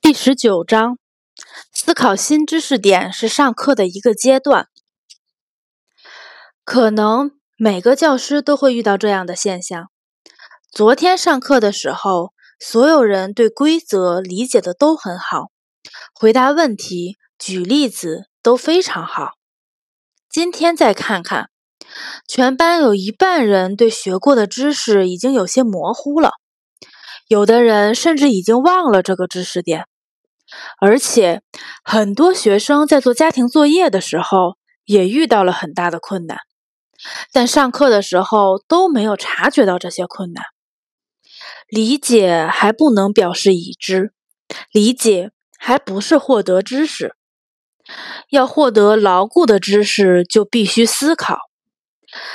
第十九章，思考新知识点是上课的一个阶段。可能每个教师都会遇到这样的现象：昨天上课的时候，所有人对规则理解的都很好，回答问题、举例子都非常好。今天再看看，全班有一半人对学过的知识已经有些模糊了。有的人甚至已经忘了这个知识点，而且很多学生在做家庭作业的时候也遇到了很大的困难，但上课的时候都没有察觉到这些困难。理解还不能表示已知，理解还不是获得知识。要获得牢固的知识，就必须思考。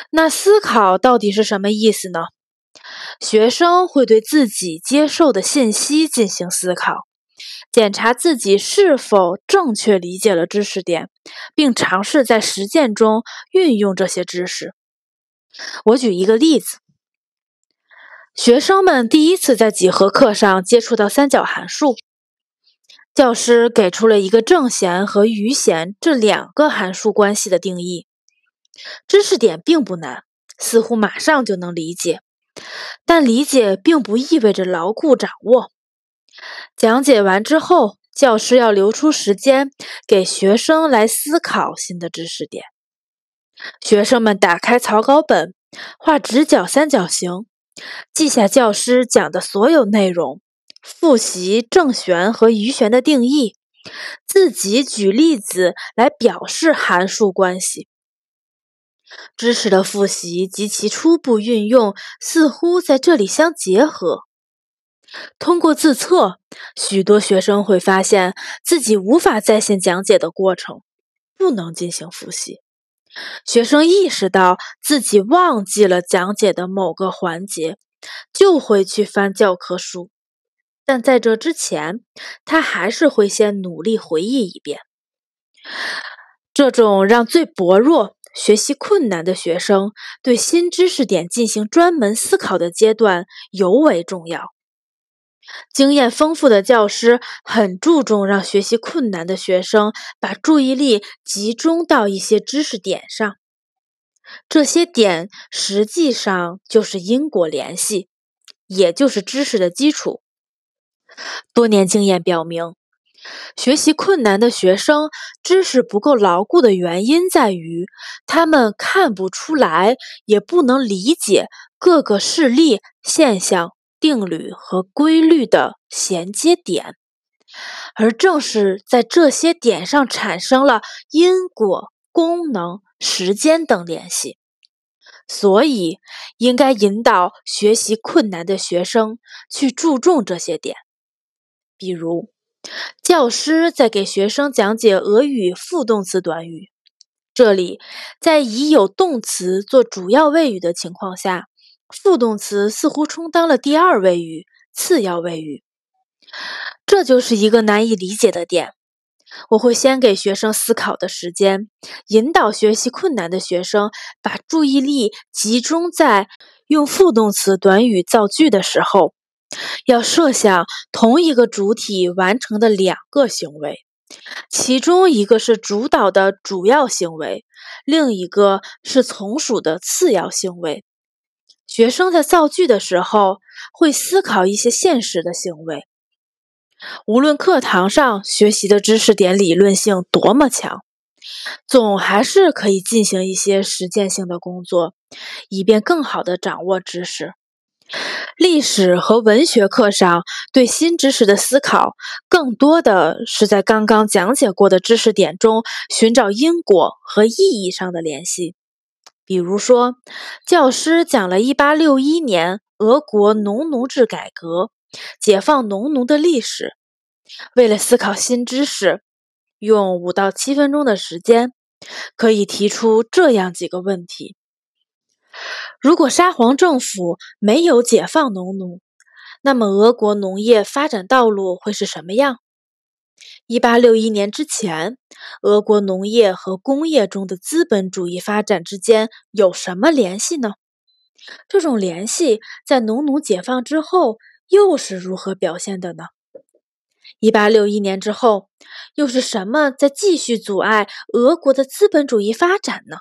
那思考到底是什么意思呢？学生会对自己接受的信息进行思考，检查自己是否正确理解了知识点，并尝试在实践中运用这些知识。我举一个例子：学生们第一次在几何课上接触到三角函数，教师给出了一个正弦和余弦这两个函数关系的定义。知识点并不难，似乎马上就能理解。但理解并不意味着牢固掌握。讲解完之后，教师要留出时间给学生来思考新的知识点。学生们打开草稿本，画直角三角形，记下教师讲的所有内容，复习正弦和余弦的定义，自己举例子来表示函数关系。知识的复习及其初步运用似乎在这里相结合。通过自测，许多学生会发现自己无法再现讲解的过程，不能进行复习。学生意识到自己忘记了讲解的某个环节，就会去翻教科书，但在这之前，他还是会先努力回忆一遍。这种让最薄弱。学习困难的学生对新知识点进行专门思考的阶段尤为重要。经验丰富的教师很注重让学习困难的学生把注意力集中到一些知识点上，这些点实际上就是因果联系，也就是知识的基础。多年经验表明。学习困难的学生知识不够牢固的原因在于，他们看不出来，也不能理解各个事例、现象、定律和规律的衔接点，而正是在这些点上产生了因果、功能、时间等联系。所以，应该引导学习困难的学生去注重这些点，比如。教师在给学生讲解俄语副动词短语，这里在已有动词做主要谓语的情况下，副动词似乎充当了第二谓语、次要谓语，这就是一个难以理解的点。我会先给学生思考的时间，引导学习困难的学生把注意力集中在用副动词短语造句的时候。要设想同一个主体完成的两个行为，其中一个是主导的主要行为，另一个是从属的次要行为。学生在造句的时候会思考一些现实的行为。无论课堂上学习的知识点理论性多么强，总还是可以进行一些实践性的工作，以便更好地掌握知识。历史和文学课上对新知识的思考，更多的是在刚刚讲解过的知识点中寻找因果和意义上的联系。比如说，教师讲了1861年俄国农奴制改革、解放农奴的历史。为了思考新知识，用五到七分钟的时间，可以提出这样几个问题。如果沙皇政府没有解放农奴，那么俄国农业发展道路会是什么样？一八六一年之前，俄国农业和工业中的资本主义发展之间有什么联系呢？这种联系在农奴解放之后又是如何表现的呢？一八六一年之后，又是什么在继续阻碍俄国的资本主义发展呢？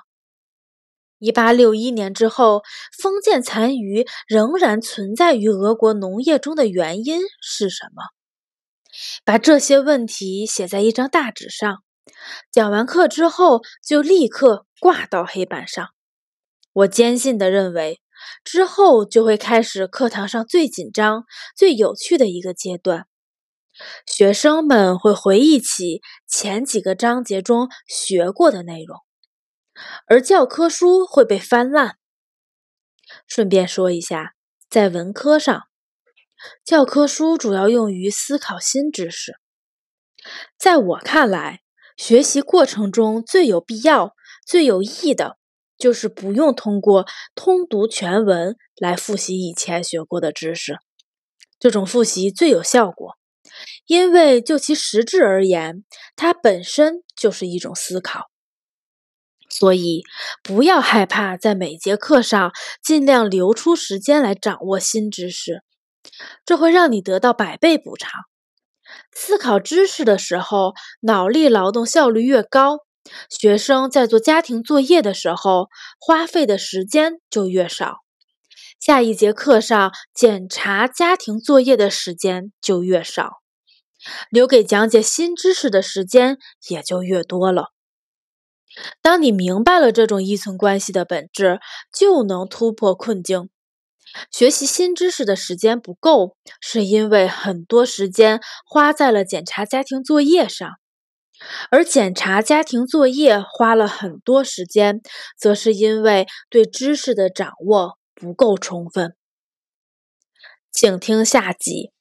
一八六一年之后，封建残余仍然存在于俄国农业中的原因是什么？把这些问题写在一张大纸上，讲完课之后就立刻挂到黑板上。我坚信地认为，之后就会开始课堂上最紧张、最有趣的一个阶段。学生们会回忆起前几个章节中学过的内容。而教科书会被翻烂。顺便说一下，在文科上，教科书主要用于思考新知识。在我看来，学习过程中最有必要、最有益的，就是不用通过通读全文来复习以前学过的知识。这种复习最有效果，因为就其实质而言，它本身就是一种思考。所以，不要害怕在每节课上尽量留出时间来掌握新知识，这会让你得到百倍补偿。思考知识的时候，脑力劳动效率越高，学生在做家庭作业的时候花费的时间就越少，下一节课上检查家庭作业的时间就越少，留给讲解新知识的时间也就越多了。当你明白了这种依存关系的本质，就能突破困境。学习新知识的时间不够，是因为很多时间花在了检查家庭作业上；而检查家庭作业花了很多时间，则是因为对知识的掌握不够充分。请听下集。